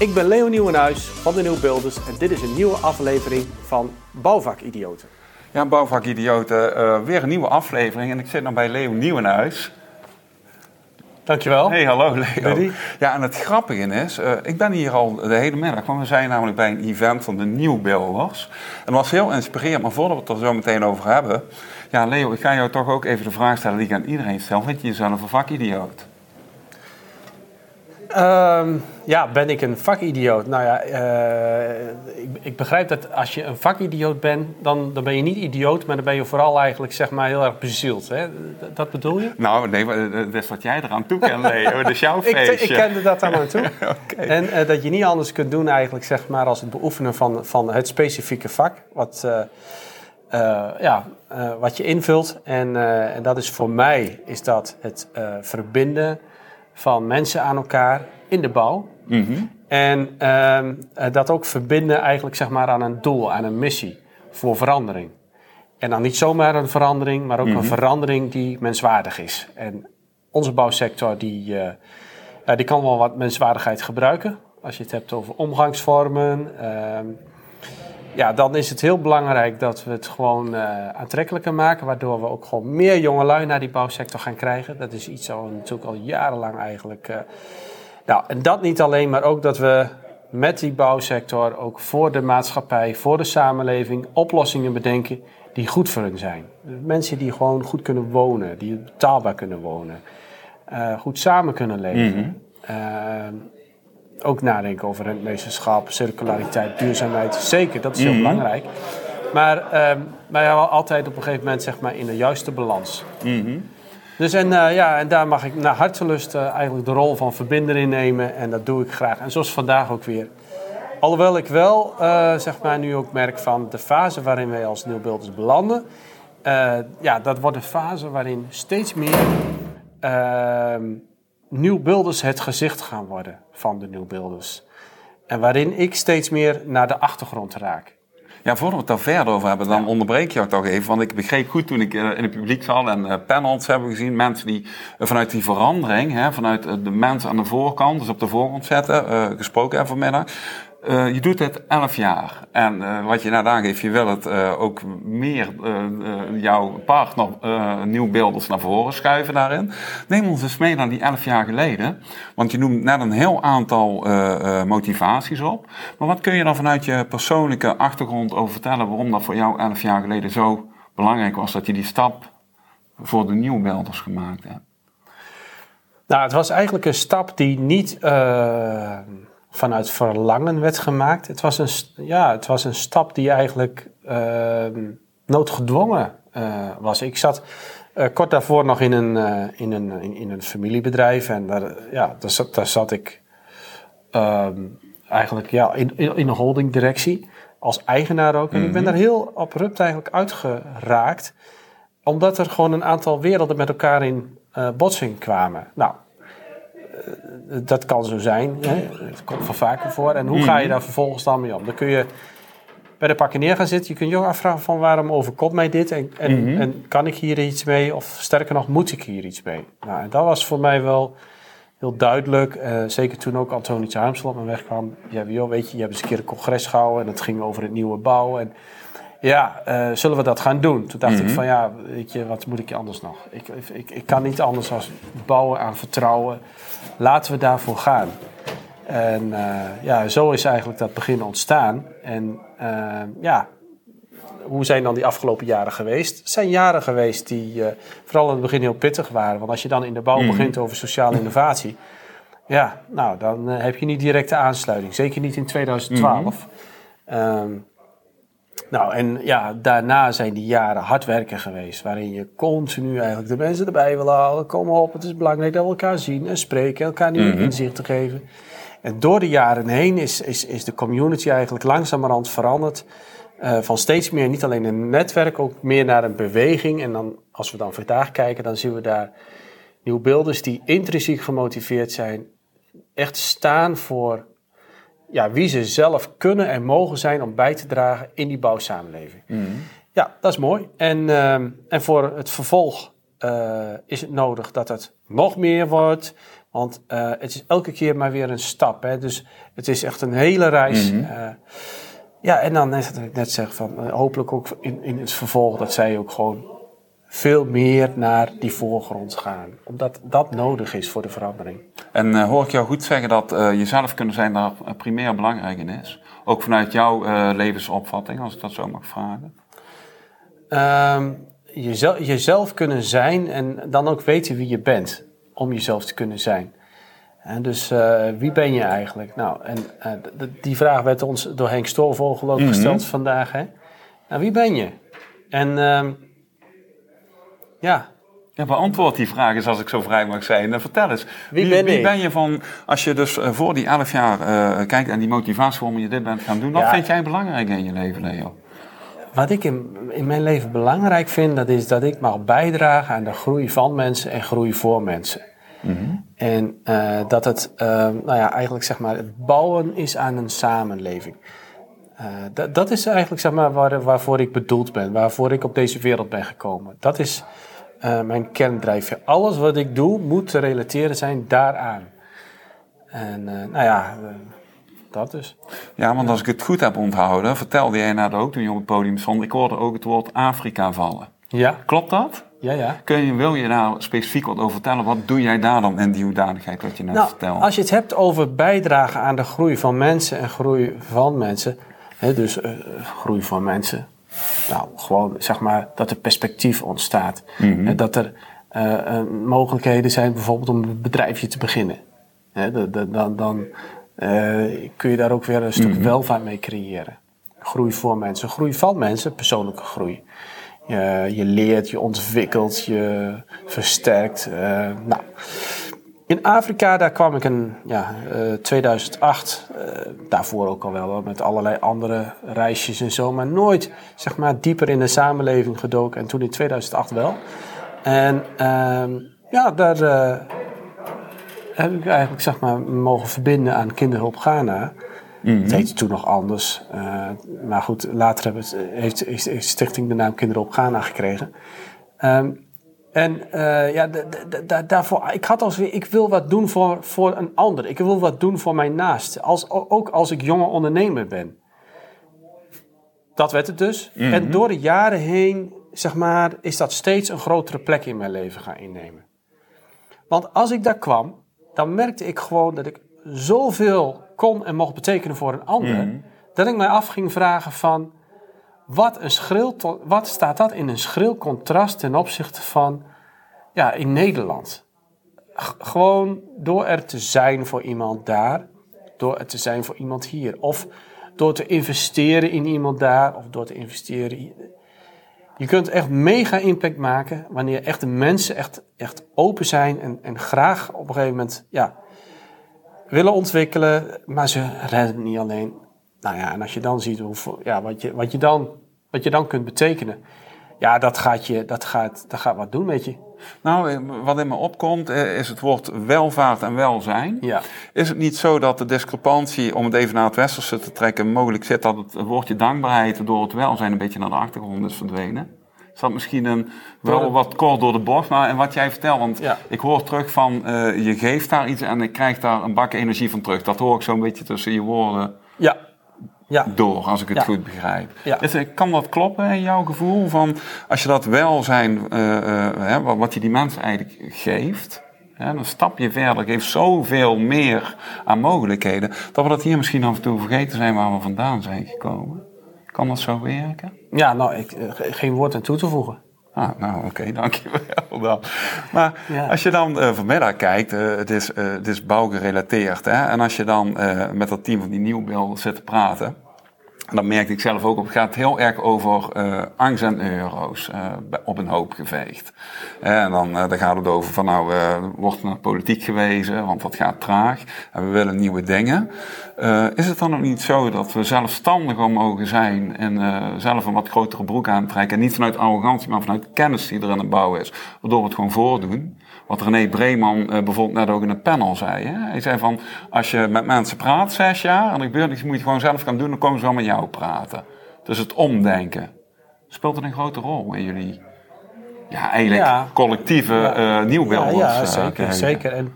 Ik ben Leo Nieuwenhuis van de Nieuwbeelders en dit is een nieuwe aflevering van Bouwvakidioten. Ja, Bouwvakidioten, uh, weer een nieuwe aflevering en ik zit nog bij Leo Nieuwenhuis. Dankjewel. Hey, hallo Leo. Ja, en het grappige is, uh, ik ben hier al de hele middag, want we zijn namelijk bij een event van de Nieuwbeelders. En dat was heel inspirerend, maar voordat we het er zo meteen over hebben... Ja, Leo, ik ga jou toch ook even de vraag stellen die ik aan iedereen stel. Vind je jezelf een vakidioot? Um, ja, ben ik een vakidioot? Nou ja, uh, ik, ik, begrijp dat als je een vakidioot bent, dan, dan ben je niet idioot, maar dan ben je vooral eigenlijk zeg maar heel erg bezield. Hè? Dat bedoel je? Nou, nee, dat is wat jij eraan toe kent, Leo. Dat is jouw feestje. ik, ik kende dat aan toe. okay. En uh, dat je niet anders kunt doen eigenlijk zeg maar als het beoefenen van, van het specifieke vak. Wat, uh, ja, wat je invult. En, en dat is voor mij is dat het verbinden van mensen aan elkaar in de bouw. Mhm. En uh, dat ook verbinden eigenlijk zeg maar aan een doel, aan een missie voor verandering. En dan niet zomaar een verandering, maar ook een mhm. verandering die menswaardig is. En onze bouwsector die, uh, die kan wel wat menswaardigheid gebruiken. Als je het hebt over omgangsvormen. Ja, dan is het heel belangrijk dat we het gewoon uh, aantrekkelijker maken. Waardoor we ook gewoon meer jongelui naar die bouwsector gaan krijgen. Dat is iets al natuurlijk al jarenlang eigenlijk nou, en dat niet alleen, maar ook dat we met die bouwsector ook voor de maatschappij, voor de samenleving oplossingen bedenken die goed voor hun zijn. Mensen die gewoon goed kunnen wonen, die betaalbaar kunnen wonen, uh, goed samen kunnen leven. Mm ook nadenken over rentmeesterschap, circulariteit, duurzaamheid. Zeker, dat is heel mm -hmm. belangrijk. Maar uh, wij hebben altijd op een gegeven moment zeg maar, in de juiste balans. Mm -hmm. Dus en, uh, ja, en daar mag ik naar hartelust uh, eigenlijk de rol van verbinder innemen. En dat doe ik graag. En zoals vandaag ook weer. Alhoewel ik wel uh, zeg maar, nu ook merk van de fase waarin wij als nieuwbeelders belanden. ja, dat wordt een fase waarin steeds meer nieuwbeelders het gezicht gaan worden van de nieuwbeelders. En waarin ik steeds meer naar de achtergrond raak. Ja, voordat we het daar verder over hebben, dan onderbreek je jou toch even. Want ik begreep goed toen ik in het publiek zat en uh, panels hebben gezien. Mensen die uh, vanuit die verandering, hè, vanuit de mens aan de voorkant, dus op de voorgrond zetten, gesproken hebben vanmiddag. Uh, je doet het elf jaar. En uh, wat je net aangeeft, je wil het uh, ook meer jouw partner nieuwbeelders naar voren schuiven daarin. Neem ons eens mee naar die elf jaar geleden. Want je noemt net een heel aantal motivaties op. Maar wat kun je dan vanuit je persoonlijke achtergrond over vertellen waarom dat voor jou elf jaar geleden zo belangrijk was dat je die stap voor de nieuwbeelders gemaakt hebt? Nou, het was eigenlijk een stap die niet vanuit verlangen werd gemaakt. Het was een, ja, het was een stap die eigenlijk uh, noodgedwongen uh, was. Ik zat uh, kort daarvoor nog in een, uh, in een, in, in, een familiebedrijf en daar, ja, daar, zat, daar zat ik ehm, eigenlijk ja, in, in, in een holdingdirectie als eigenaar ook. En ik ben mhm. daar heel abrupt eigenlijk uitgeraakt, omdat er gewoon een aantal werelden met elkaar in botsing kwamen. Nou, eh, dat kan zo zijn. Hè? Dat komt wel vaker voor. En hoe ga je mhm. daar vervolgens dan mee om? Dan kun je bij de pakken neer gaan zitten. Je kunt je ook afvragen van waarom overkomt mij dit? En, en, mhm. en, kan ik hier iets mee? Of sterker nog, moet ik hier iets mee? Nou, en dat was voor mij wel heel duidelijk. Uh, zeker toen ook Antonietje Harmsel op mijn weg kwam. Ja, joh, weet je, je hebt eens een keer een congres gehouden. En het ging over het nieuwe bouw. En ja, uh, zullen we dat gaan doen? Toen dacht ik mhm. van ja, weet je, wat moet ik je anders nog? Ik, ik, ik kan niet anders dan bouwen aan vertrouwen. Laten we daarvoor gaan. En uh, ja, zo is eigenlijk dat begin ontstaan. En uh, ja, hoe zijn dan die afgelopen jaren geweest? Het zijn jaren geweest die vooral in het begin heel pittig waren. Want als je dan in de bouw mhm. begint over sociale innovatie... Ja, nou, dan heb je niet directe aansluiting. Zeker niet in 2012. Mm nou, en ja, daarna zijn die jaren hard werken geweest. Waarin je continu eigenlijk de mensen erbij wil halen. Kom op, het is belangrijk dat we elkaar zien en spreken. Elkaar nieuwe mm inzichten geven. En door de jaren heen is, is, is de community eigenlijk langzamerhand veranderd. Uh, van steeds meer, niet alleen een netwerk, ook meer naar een beweging. En dan, als we dan vandaag kijken, dan zien we daar nieuwe beelders die intrinsiek gemotiveerd zijn. Echt staan voor ja, wie ze zelf kunnen en mogen zijn om bij te dragen in die bouwsamenleving. Mm. Ja, dat is mooi. En, uh, en voor het vervolg uh, is het nodig dat het nog meer wordt, Want uh, het is elke keer maar weer een stap. Hè? Dus het is echt een hele reis. Mm -hmm. uh, ja, en dan het wat ik net zeg, van, hopelijk ook in, in het vervolg dat zij ook gewoon veel meer naar die voorgrond gaan. Omdat dat nodig is voor de verandering. En hoor ik jou goed zeggen dat jezelf kunnen zijn daar primair belangrijk in is? Ook vanuit jouw levensopvatting, als ik dat zo mag vragen? Um, jezelf, jezelf kunnen zijn en dan ook weten wie je bent om jezelf te kunnen zijn. En dus wie ben je eigenlijk? Nou, en die vraag werd ons door Henk Storvogel ook mm -hmm. gesteld vandaag. Hè? Nou, wie ben je? En uh, ja. Ja, beantwoord die vraag eens als ik zo vrij mag zijn. En vertel eens, wie, wie, ben, wie ben, je van, als je dus uh, voor die elf jaar kijkt en die motivatie waarom je dit bent gaan doen, wat ja. vind jij belangrijk in je leven, Leo? Wat ik in, in mijn leven belangrijk vind, dat is dat ik mag bijdragen aan de groei van mensen en groei voor mensen. Mm -hmm. En uh, dat het, uh, nou ja, eigenlijk zeg maar, het bouwen is aan een samenleving. Uh, dat, dat is eigenlijk zeg maar waar, waarvoor ik bedoeld ben, waarvoor ik op deze wereld ben gekomen. Dat is mijn kerndrijfveer. Alles wat ik doe moet te relateren zijn daaraan. En nou ja, dat dus. Ja, want als ik het goed heb onthouden, vertelde jij net ook toen je op het podium stond, ik hoorde ook het woord Afrika vallen. Ja. Klopt dat? Ja, ja. Kun je, wil je daar specifiek wat over vertellen? Wat doe jij daar dan in die hoedanigheid wat je net nou, vertelt? Als je het hebt over bijdragen aan de groei van mensen en groei van mensen, hè, dus groei van mensen, nou gewoon zeg maar dat er perspectief ontstaat. Mm -hmm. Dat er uh, uh, mogelijkheden zijn bijvoorbeeld om een bedrijfje te beginnen. Hè, dan, dan kun je daar ook weer een stuk mm -hmm. welvaart mee creëren. Groei voor mensen, groei van mensen, persoonlijke groei. Je, je leert, je ontwikkelt, je versterkt. Uh, nou. In Afrika, daar kwam ik in ja, uh, 2008, uh, daarvoor ook al wel, met allerlei andere reisjes en zo, maar nooit zeg maar, dieper in de samenleving gedoken. En toen in 2008 wel. En ja, daar uh, heb ik eigenlijk zeg maar, mogen verbinden aan Kinderhulp Ghana. Mm -hmm. Het heette toen nog anders. Maar goed, later heeft, heeft Stichting de naam Kinderen op Ghana gekregen. Um, en uh, ja, daarvoor, ik had als weer, ik wil wat doen voor, voor een ander. Ik wil wat doen voor mijn naast. Als, ook als ik jonge ondernemer ben. Dat werd het dus. Mm -hmm. En door de jaren heen, zeg maar, is dat steeds een grotere plek in mijn leven gaan innemen. Want als ik daar kwam, dan merkte ik gewoon dat ik zoveel kon en mocht betekenen voor een ander, mm. dat ik mij af ging vragen van, wat, een schril, wat staat dat in een schril contrast ten opzichte van, ja, in Nederland? Gewoon door er te zijn voor iemand daar, door er te zijn voor iemand hier. Of door te investeren in iemand daar, of door te investeren in... Je kunt echt mega impact maken wanneer echt de mensen echt, echt open zijn en, en graag op een gegeven moment, ja, willen ontwikkelen, maar ze redden niet alleen. Nou ja, en als je dan ziet hoe, ja, wat, je, wat, je dan, wat je dan kunt betekenen, ja, dat gaat, je, dat, gaat, dat gaat wat doen met je. Nou, wat in me opkomt is het woord welvaart en welzijn. Ja. Is het niet zo dat de discrepantie, om het even naar het westerse te trekken, mogelijk zit dat het woordje dankbaarheid door het welzijn een beetje naar de achtergrond is verdwenen? Is dat misschien een, wel wat kort door de bocht? Maar en wat jij vertelt, want ja. ik hoor terug van uh, je geeft daar iets en ik krijg daar een bak energie van terug. Dat hoor ik zo'n beetje tussen je woorden ja. Ja. door, als ik het ja. goed begrijp. Ja. Dus, kan dat kloppen in jouw gevoel? Van als je dat welzijn, uh, uh, wat, wat je die mensen eigenlijk geeft, ja, dan stap je verder, geeft zoveel meer aan mogelijkheden, dat we dat hier misschien af en toe vergeten zijn waar we vandaan zijn gekomen. Kan dat zo werken? Ja, nou, ik, geen woord aan toe te voegen. Ah, nou, oké, okay, dankjewel dan. Maar ja. als je dan uh, vanmiddag kijkt, uh, het, is, het is bouwgerelateerd. Hè? En als je dan met dat team van die nieuwbeelden zit te praten... En dat merkte ik zelf ook op. Het gaat heel erg over uh, angst en euro's uh, op een hoop geveegd. En dan, uh, dan gaat het over van nou, wordt naar politiek gewezen, want dat gaat traag. En we willen nieuwe dingen. is het dan ook niet zo dat we zelfstandiger mogen zijn en zelf een wat grotere broek aantrekken? En niet vanuit arrogantie, maar vanuit kennis die er in de bouw is. Waardoor we het gewoon voordoen. Wat René Breeman uh, bijvoorbeeld net ook in een panel zei. Hè? Hij zei van, als je met mensen praat zes jaar en er gebeurt niets, moet je gewoon zelf gaan doen, dan komen ze wel met jou praten. Dus het omdenken. Speelt het een grote rol in jullie, ja, eigenlijk ja. collectieve ja. Uh, nieuwbeelders? Ja, ja zeker, uh, zeker. En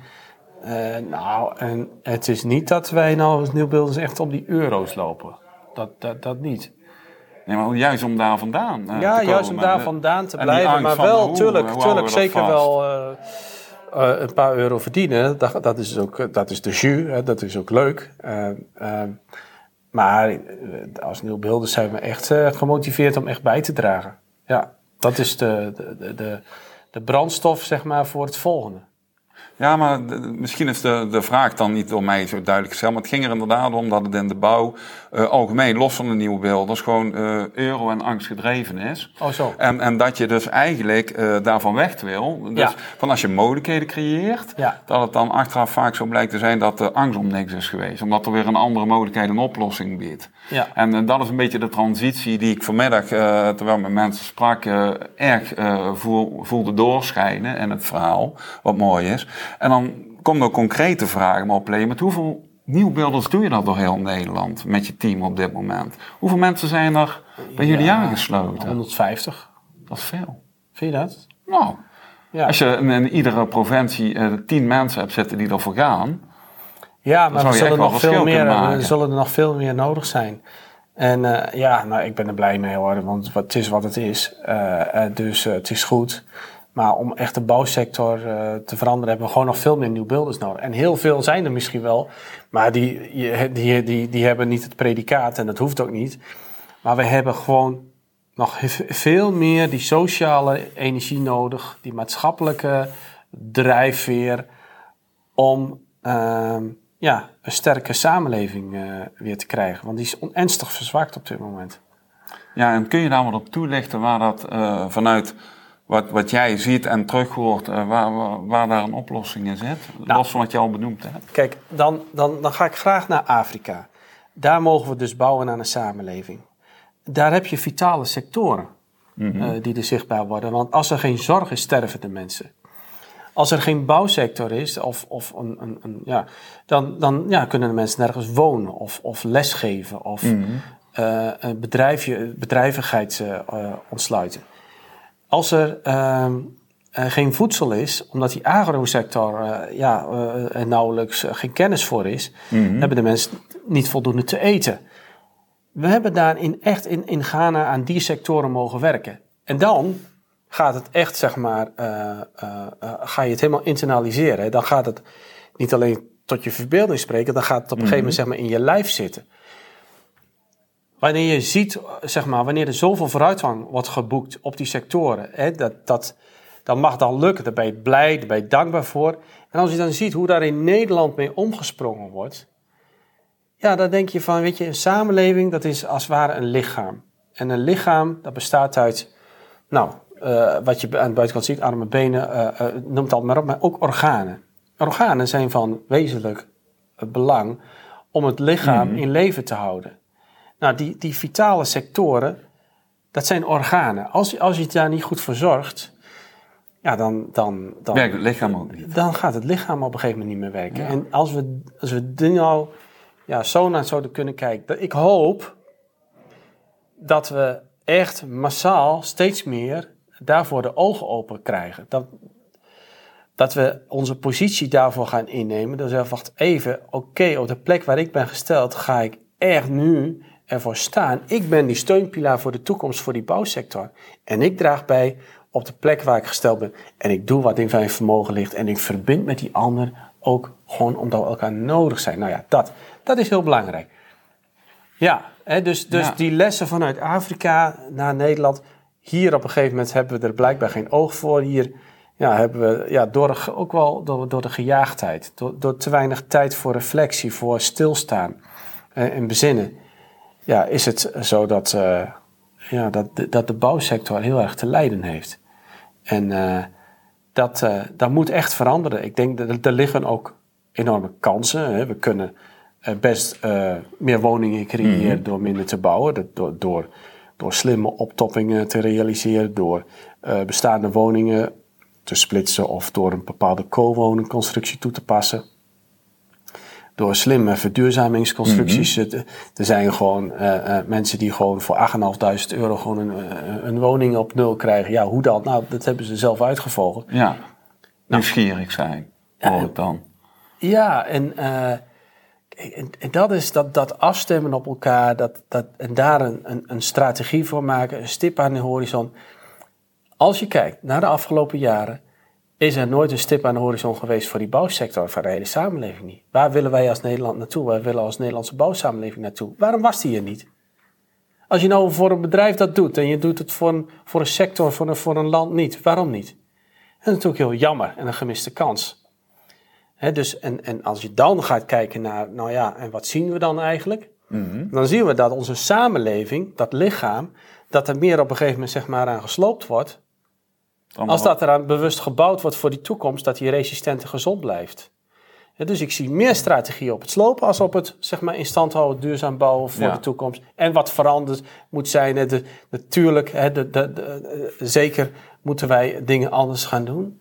nou, en het is niet dat wij nou als nieuwbeelders echt op die euro's lopen. Dat, dat, dat niet. Nee, maar juist om daar vandaan uh, Ja, juist om daar vandaan te blijven. Maar wel, tuurlijk, tuurlijk zeker wel uh, uh, een paar euro verdienen. Dat, dat, is, ook, dat is de jus, hè, dat is ook leuk. maar als nieuwbeelders zijn we echt gemotiveerd om echt bij te dragen. Ja, dat is de, de, de, de brandstof zeg maar, voor het volgende. Ja, maar misschien is de, de vraag dan niet door mij zo duidelijk gesteld. Maar het ging er inderdaad om dat het in de bouw uh, algemeen, los van de nieuwe beelders, gewoon uh, euro en angst gedreven is. Oh, zo. En, en dat je dus eigenlijk uh, daarvan weg wil. Dus ja. van als je mogelijkheden creëert, ja. dat het dan achteraf vaak zo blijkt te zijn dat de angst om niks is geweest. Omdat er weer een andere mogelijkheid een oplossing biedt. Ja. En dat is een beetje de transitie die ik vanmiddag, terwijl ik met mensen sprak, erg voel, voelde doorschijnen in het verhaal. Wat mooi is. En dan komen er concrete vragen op Met hoeveel nieuwbeelders doe je dat door heel Nederland met je team op dit moment? Hoeveel mensen zijn er bij jullie aangesloten? 150. Dat is veel. Vind je dat? Nou, ja. als je in, iedere provincie uh, tien mensen hebt zitten die ervoor gaan... Ja, maar er zullen, nog veel meer, er zullen er nog veel meer nodig zijn. En uh, ja, nou, ik ben er blij mee hoor, want het is wat het is. Uh, dus het is goed. Maar om echt de bouwsector te veranderen hebben we gewoon nog veel meer nieuwbeelders nodig. En heel veel zijn er misschien wel, maar die, die, die, die hebben niet het predicaat en dat hoeft ook niet. Maar we hebben gewoon nog veel meer die sociale energie nodig, die maatschappelijke drijfveer om uh, ja, een sterke samenleving uh, weer te krijgen. Want die is onernstig verzwakt op dit moment. Ja, en kun je daar wat op toelichten waar dat uh, vanuit wat, wat jij ziet en terug hoort, uh, waar, waar, waar, daar een oplossing in zit? Nou, los van wat je al benoemd hebt. Kijk, dan, dan, dan ga ik graag naar Afrika. Daar mogen we dus bouwen aan een samenleving. Daar heb je vitale sectoren mm -hmm. uh, die er zichtbaar worden. Want als er geen zorg is, sterven de mensen. Als er geen bouwsector is, of, of een, een, een ja, dan, dan ja, kunnen de mensen nergens wonen of, of lesgeven of -hmm. uh, een bedrijfje, bedrijvigheid ontsluiten. Als er uh, geen voedsel is, omdat die agrosector ja, er nauwelijks geen kennis voor is, mm-hmm. hebben de mensen niet voldoende te eten. We hebben daar in, echt in, in Ghana aan die sectoren mogen werken. En dan gaat het echt, zeg maar, ga je het helemaal internaliseren. Dan gaat het niet alleen tot je verbeelding spreken, dan gaat het op een gegeven moment mm-hmm. zeg maar, in je lijf zitten. Wanneer je ziet, zeg maar, wanneer er zoveel vooruitgang wordt geboekt op die sectoren, hè, dat, dat, dat mag dan lukken. Daar ben je blij, daar ben je dankbaar voor. En als je dan ziet hoe daar in Nederland mee omgesprongen wordt, ja, dan denk je van, weet je, een samenleving, dat is als het ware een lichaam. En een lichaam, dat bestaat uit, nou, uh, wat je aan de buitenkant ziet, armen, benen, uh, noem het al maar op, maar ook organen. Organen zijn van wezenlijk belang om het lichaam mm. in leven te houden. Nou, die, die vitale sectoren, dat zijn organen. Als, als je het daar niet goed voor zorgt, ja, dan, dan, dan, Werkt het lichaam ook niet. Dan gaat het lichaam op een gegeven moment niet meer werken. En als we, als we er nou ja, zo naar zouden kunnen kijken. Ik hoop dat we echt massaal steeds meer daarvoor de ogen open krijgen. Dat, dat we onze positie daarvoor gaan innemen. Dus wacht even, oké, op de plek waar ik ben gesteld ga ik echt nu ervoor staan. Ik ben die steunpilaar voor de toekomst voor die bouwsector. En ik draag bij op de plek waar ik gesteld ben. En ik doe wat in mijn vermogen ligt. En ik verbind met die ander ook gewoon omdat we elkaar nodig zijn. Nou ja, dat, dat is heel belangrijk. Ja, hè, dus, dus die lessen vanuit Afrika naar Nederland. Hier op een gegeven moment hebben we er blijkbaar geen oog voor. Hier ja, hebben we ja, door, ook wel door, door de gejaagdheid. Door, door te weinig tijd voor reflectie, voor stilstaan eh, en bezinnen ja, is het zo dat, uh, ja, dat, dat de bouwsector heel erg te lijden heeft. En uh, dat, uh, dat moet echt veranderen. Ik denk dat er liggen ook enorme kansen. Hè. We kunnen best meer woningen creëren mhm. door minder te bouwen. Door, door, door slimme optoppingen te realiseren. Door bestaande woningen te splitsen of door een bepaalde co-woningconstructie toe te passen door slimme verduurzamingsconstructies. Mm Er zijn gewoon uh, uh, mensen die gewoon voor 8.500 euro gewoon een, een woning op nul krijgen. Ja, hoe dan? Nou, dat hebben ze zelf uitgevolgd. Ja, nieuwsgierig zijn, hoor ik dan. Ja, en, en, en, dat is dat, dat afstemmen op elkaar, dat, dat, en daar een, een, een strategie voor maken, een stip aan de horizon. Als je kijkt naar de afgelopen jaren, is er nooit een stip aan de horizon geweest voor die bouwsector, voor de hele samenleving niet. Waar willen wij als Nederland naartoe? Waar willen als Nederlandse bouwsamenleving naartoe? Waarom was die er niet? Als je nou voor een bedrijf dat doet en je doet het voor een, voor een sector, voor een, voor een land niet, waarom niet? Dat is natuurlijk heel jammer en een gemiste kans. Dus, en, en als je dan gaat kijken naar, nou ja, en wat zien we dan eigenlijk? Mhm. Dan zien we dat onze samenleving, dat lichaam, dat er meer op een gegeven moment zeg maar aan gesloopt wordt als dat eraan bewust gebouwd wordt voor die toekomst, dat die resistent en gezond blijft. dus ik zie meer strategie op het slopen als op het zeg maar, in stand houden, duurzaam bouwen voor de toekomst. En wat veranderd moet zijn. De, natuurlijk, de, de, zeker moeten wij dingen anders gaan doen.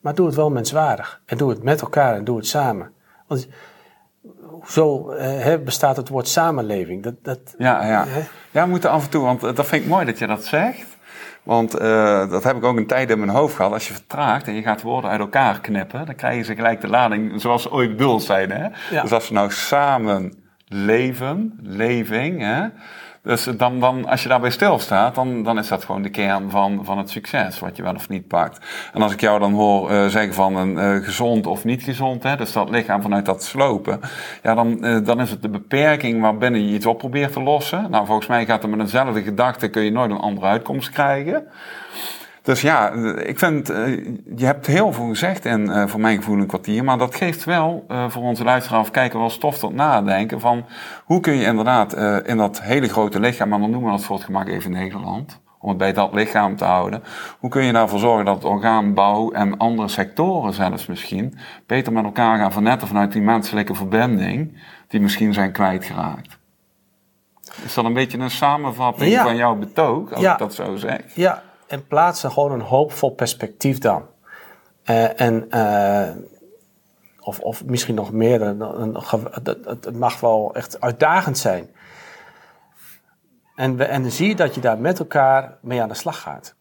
Maar doe het wel menswaardig. En doe het met elkaar en doe het samen. Want zo bestaat het woord samenleving. Dat, dat, ja, ja. ja, we moeten af en toe, want dat vind ik mooi dat je dat zegt. Want uh, dat heb ik ook een tijd in mijn hoofd gehad. Als je vertraagt en je gaat woorden uit elkaar knippen, dan krijgen ze gelijk de lading zoals ze ooit bedoeld zijn. Hè? Dus als we nou samen leven, leving, hè? Dus dan, dan, als je daarbij stilstaat, dan, dan is dat gewoon de kern van, van het succes, wat je wel of niet pakt. En als ik jou dan hoor uh, zeggen van een uh, gezond of niet gezond, hè, dus dat lichaam vanuit dat slopen, ja, dan, uh, dan is het de beperking waarbinnen je iets op probeert te lossen. Nou, volgens mij gaat er met eenzelfde gedachte, kun je nooit een andere uitkomst krijgen. Dus ja, ik vind, uh, je hebt heel veel gezegd in, uh, voor mijn gevoel, een kwartier. Maar dat geeft wel uh, voor onze luisteraar of kijken wel stof tot nadenken. Van hoe kun je inderdaad in dat hele grote lichaam, maar dan noemen we dat voor het gemak even Nederland. Om het bij dat lichaam te houden. Hoe kun je daarvoor zorgen dat orgaanbouw en andere sectoren zelfs misschien beter met elkaar gaan vernetten vanuit die menselijke verbinding die misschien zijn kwijtgeraakt? Is dat een beetje een samenvatting van jouw betoog, als ik dat zo zeg? Ja, en plaatsen gewoon een hoopvol perspectief dan. Uh, en, uh, of, of misschien nog meer, het mag wel echt uitdagend zijn. En, we, en zie je dat je daar met elkaar mee aan de slag gaat.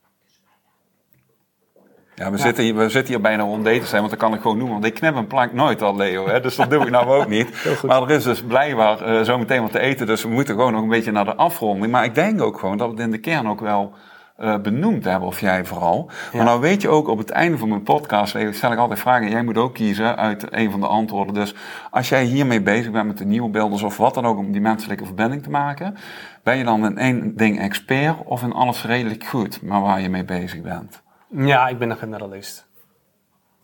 Ja, we, Zitten hier, we zitten hier bijna om te zijn, want dat kan ik gewoon noemen. Want ik knip een plank nooit al, Leo. Hè? Dus dat doe ik nou ook niet. Maar er is dus blijkbaar uh, zo meteen wat te eten. Dus we moeten gewoon nog een beetje naar de afronding. Maar ik denk ook gewoon dat het in de kern ook wel uh, benoemd hebben, of jij vooral. Maar nou weet je ook, op het einde van mijn podcast stel ik altijd vragen. Jij moet ook kiezen uit een van de antwoorden. Dus als jij hiermee bezig bent met de nieuwe beelders of wat dan ook om die menselijke verbinding te maken, ben je dan in één ding expert of in alles redelijk goed, maar waar je mee bezig bent? Ja, ik ben een generalist.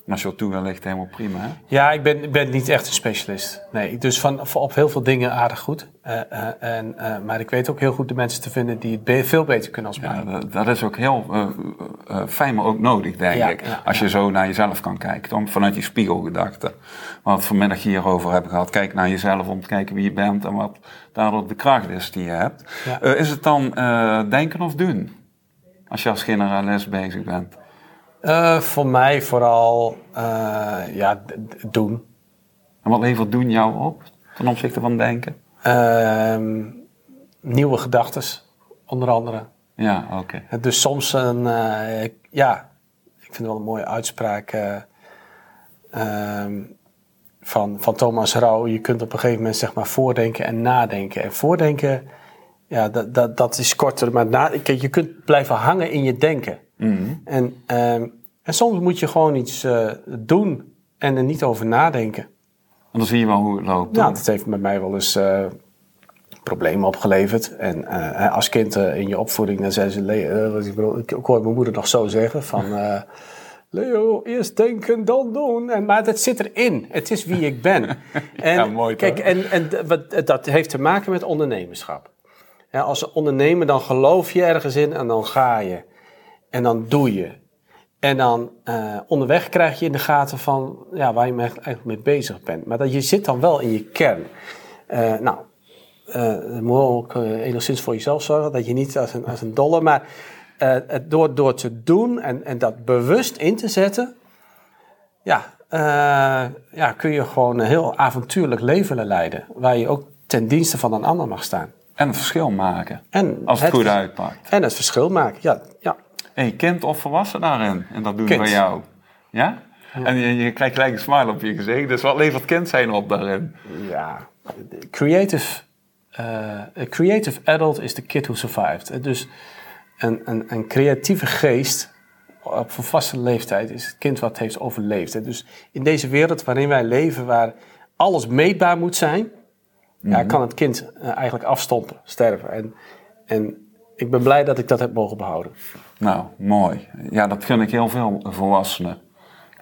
Je op toe ligt, helemaal prima. Hè? Ja, ik ben, ben niet echt een specialist. Nee, dus van, op heel veel dingen aardig goed. Uh, uh, en, uh, maar ik weet ook heel goed de mensen te vinden die het be veel beter kunnen als mij. Ja, dat, dat, is ook heel fijn, maar ook nodig, denk ja, ik. Ja, als je zo naar jezelf kan kijken, dan vanuit die spiegelgedachte. Wat we vanmiddag hierover hebben gehad. Kijk naar jezelf om te kijken wie je bent en wat daardoor de kracht is die je hebt. is het dan denken of doen? Als je als generalist bezig bent. Uh, voor mij vooral uh, ja, doen. En wat levert doen jou op ten opzichte van denken? Uh, nieuwe gedachten, onder andere. Ja, oké. Okay. Dus soms een, ja, ik vind het wel een mooie uitspraak ehm, van, van Thomas Rauw. Je kunt op een gegeven moment zeg maar voordenken en nadenken. En voordenken, ja, dat, dat, dat is korter. Maar na, kijk, je kunt blijven hangen in je denken. Mhm. en, um, en soms moet je gewoon iets uh, doen en er niet over nadenken. En dan zie je wel hoe het loopt. Ja, dat heeft met mij wel eens uh, problemen opgeleverd. En uh, als kind in je opvoeding, dan zei ze, ik, ik hoor mijn moeder nog zo zeggen van... Leo, eerst denken, dan doen. En, maar dat zit erin. Het is wie ik ben. En, ja, mooi Kijk, en, en wat, dat heeft te maken met ondernemerschap. Ja, als ondernemer, dan geloof je ergens in en dan ga je. En dan doe je. En dan uh, onderweg krijg je in de gaten van ja, waar je eigenlijk mee bezig bent. Maar dat je zit dan wel in je kern. Uh, nou, uh, moet ook enigszins voor jezelf zorgen. Dat je niet als een, als een dolle, maar door, door te doen en, en dat bewust in te zetten, ja, ja, kun je gewoon een heel avontuurlijk leven leiden. Waar je ook ten dienste van een ander mag staan. En het verschil maken. En als het, het goed uitpakt. En het verschil maken, ja. ja. Hey, kind of volwassen daarin? En dat doen we bij jou. Ja? En je, je krijgt gelijk een smile op je gezicht. Dus wat levert kind zijn op daarin? Ja, creative, eh, a creative adult is the kid who survived. Dus een, een, een creatieve geest op volwassen leeftijd is het kind wat heeft overleefd. Dus in deze wereld waarin wij leven, waar alles meetbaar moet zijn, ja, Mhm. kan het kind eh, eigenlijk afstompen, sterven. En, en ik ben blij dat ik dat heb mogen behouden. Nou, mooi. Ja, dat gun ik heel veel volwassenen.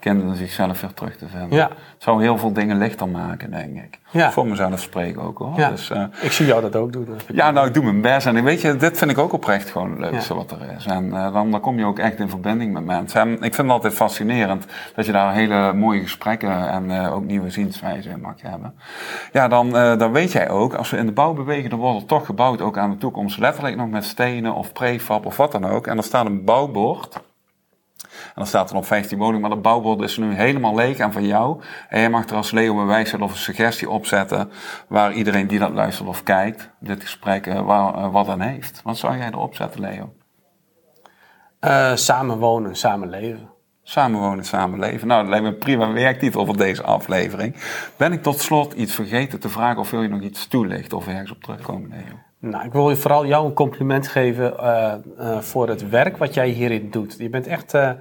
Kinderen zichzelf weer terug te vinden. Ja. Het zou heel veel dingen lichter maken, denk ik. Ja. Voor mezelf spreken ook hoor. Ja, Dus, eh, ik zie jou dat ook doen. Ik- ja, nou, ik doe mijn best. En weet je, dit vind ik ook oprecht gewoon het leukste wat er is. En eh, dan, dan kom je ook echt in verbinding met mensen. En ik vind het altijd fascinerend dat je daar hele mooie gesprekken en eh, ook nieuwe zienswijzen in mag hebben. Ja, dan, dan weet jij ook, als we in de bouw bewegen, dan wordt er toch gebouwd ook aan de toekomst. Letterlijk nog met stenen of prefab of wat dan ook. En er staat een bouwbord. En dan staat er nog 15 woningen, maar dat bouwbord is nu helemaal leeg en van jou. En jij mag er als Leo een wijsheid of een suggestie opzetten waar iedereen die dat luistert of kijkt, dit gesprek, eh, waar, eh, wat aan heeft. Wat zou jij erop zetten, Leo? Eh, samen wonen, samen leven. Samenwonen, samenleven. Nou, dat lijkt me een prima werktitel voor deze aflevering. Ben ik tot slot iets vergeten te vragen of wil je nog iets toelichten of ergens op terugkomen, Leo? Nou, ik wil vooral jou een compliment geven eh, eh, voor het werk wat jij hierin doet. Je bent echt eh,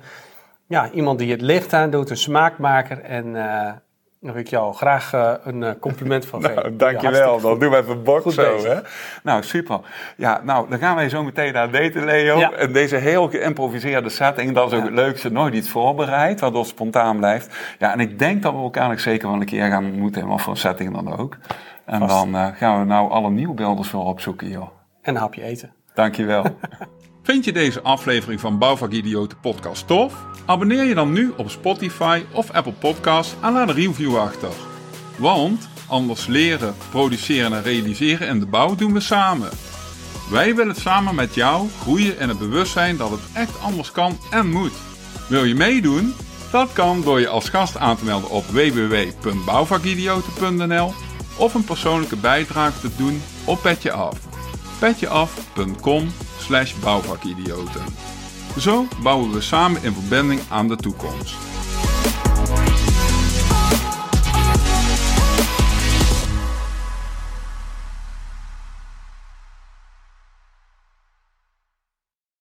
ja, iemand die het licht aan doet, een smaakmaker. En daar wil ik jou graag een compliment van geven. Nou, dankjewel. Dan doen we even bord Goed zo, hè? Nou, super. Ja, nou, dan gaan wij zo meteen naar daten, Leo. Ja. En deze heel geïmproviseerde setting, dat is ook Ja. het leukste. Nooit iets voorbereid, waardoor het spontaan blijft. Ja, en ik denk dat we elkaar nog zeker wel een keer gaan ontmoeten, in wat voor setting dan ook. En Vast. dan eh, gaan we nou alle nieuwbeelders weer opzoeken, joh. En een hapje eten. Dankjewel. Vind je deze aflevering van Bouwvakidioten podcast tof? Abonneer je dan nu op Spotify of Apple Podcasts en laat een review achter. Want anders leren, produceren en realiseren in de bouw doen we samen. Wij willen samen met jou groeien in het bewustzijn dat het echt anders kan en moet. Wil je meedoen? Dat kan door je als gast aan te melden op www.bouwvakidioten.nl of een persoonlijke bijdrage te doen op Petje Af. petjeaf.com slash bouwvakidioten. Zo bouwen we samen in verbinding aan de toekomst.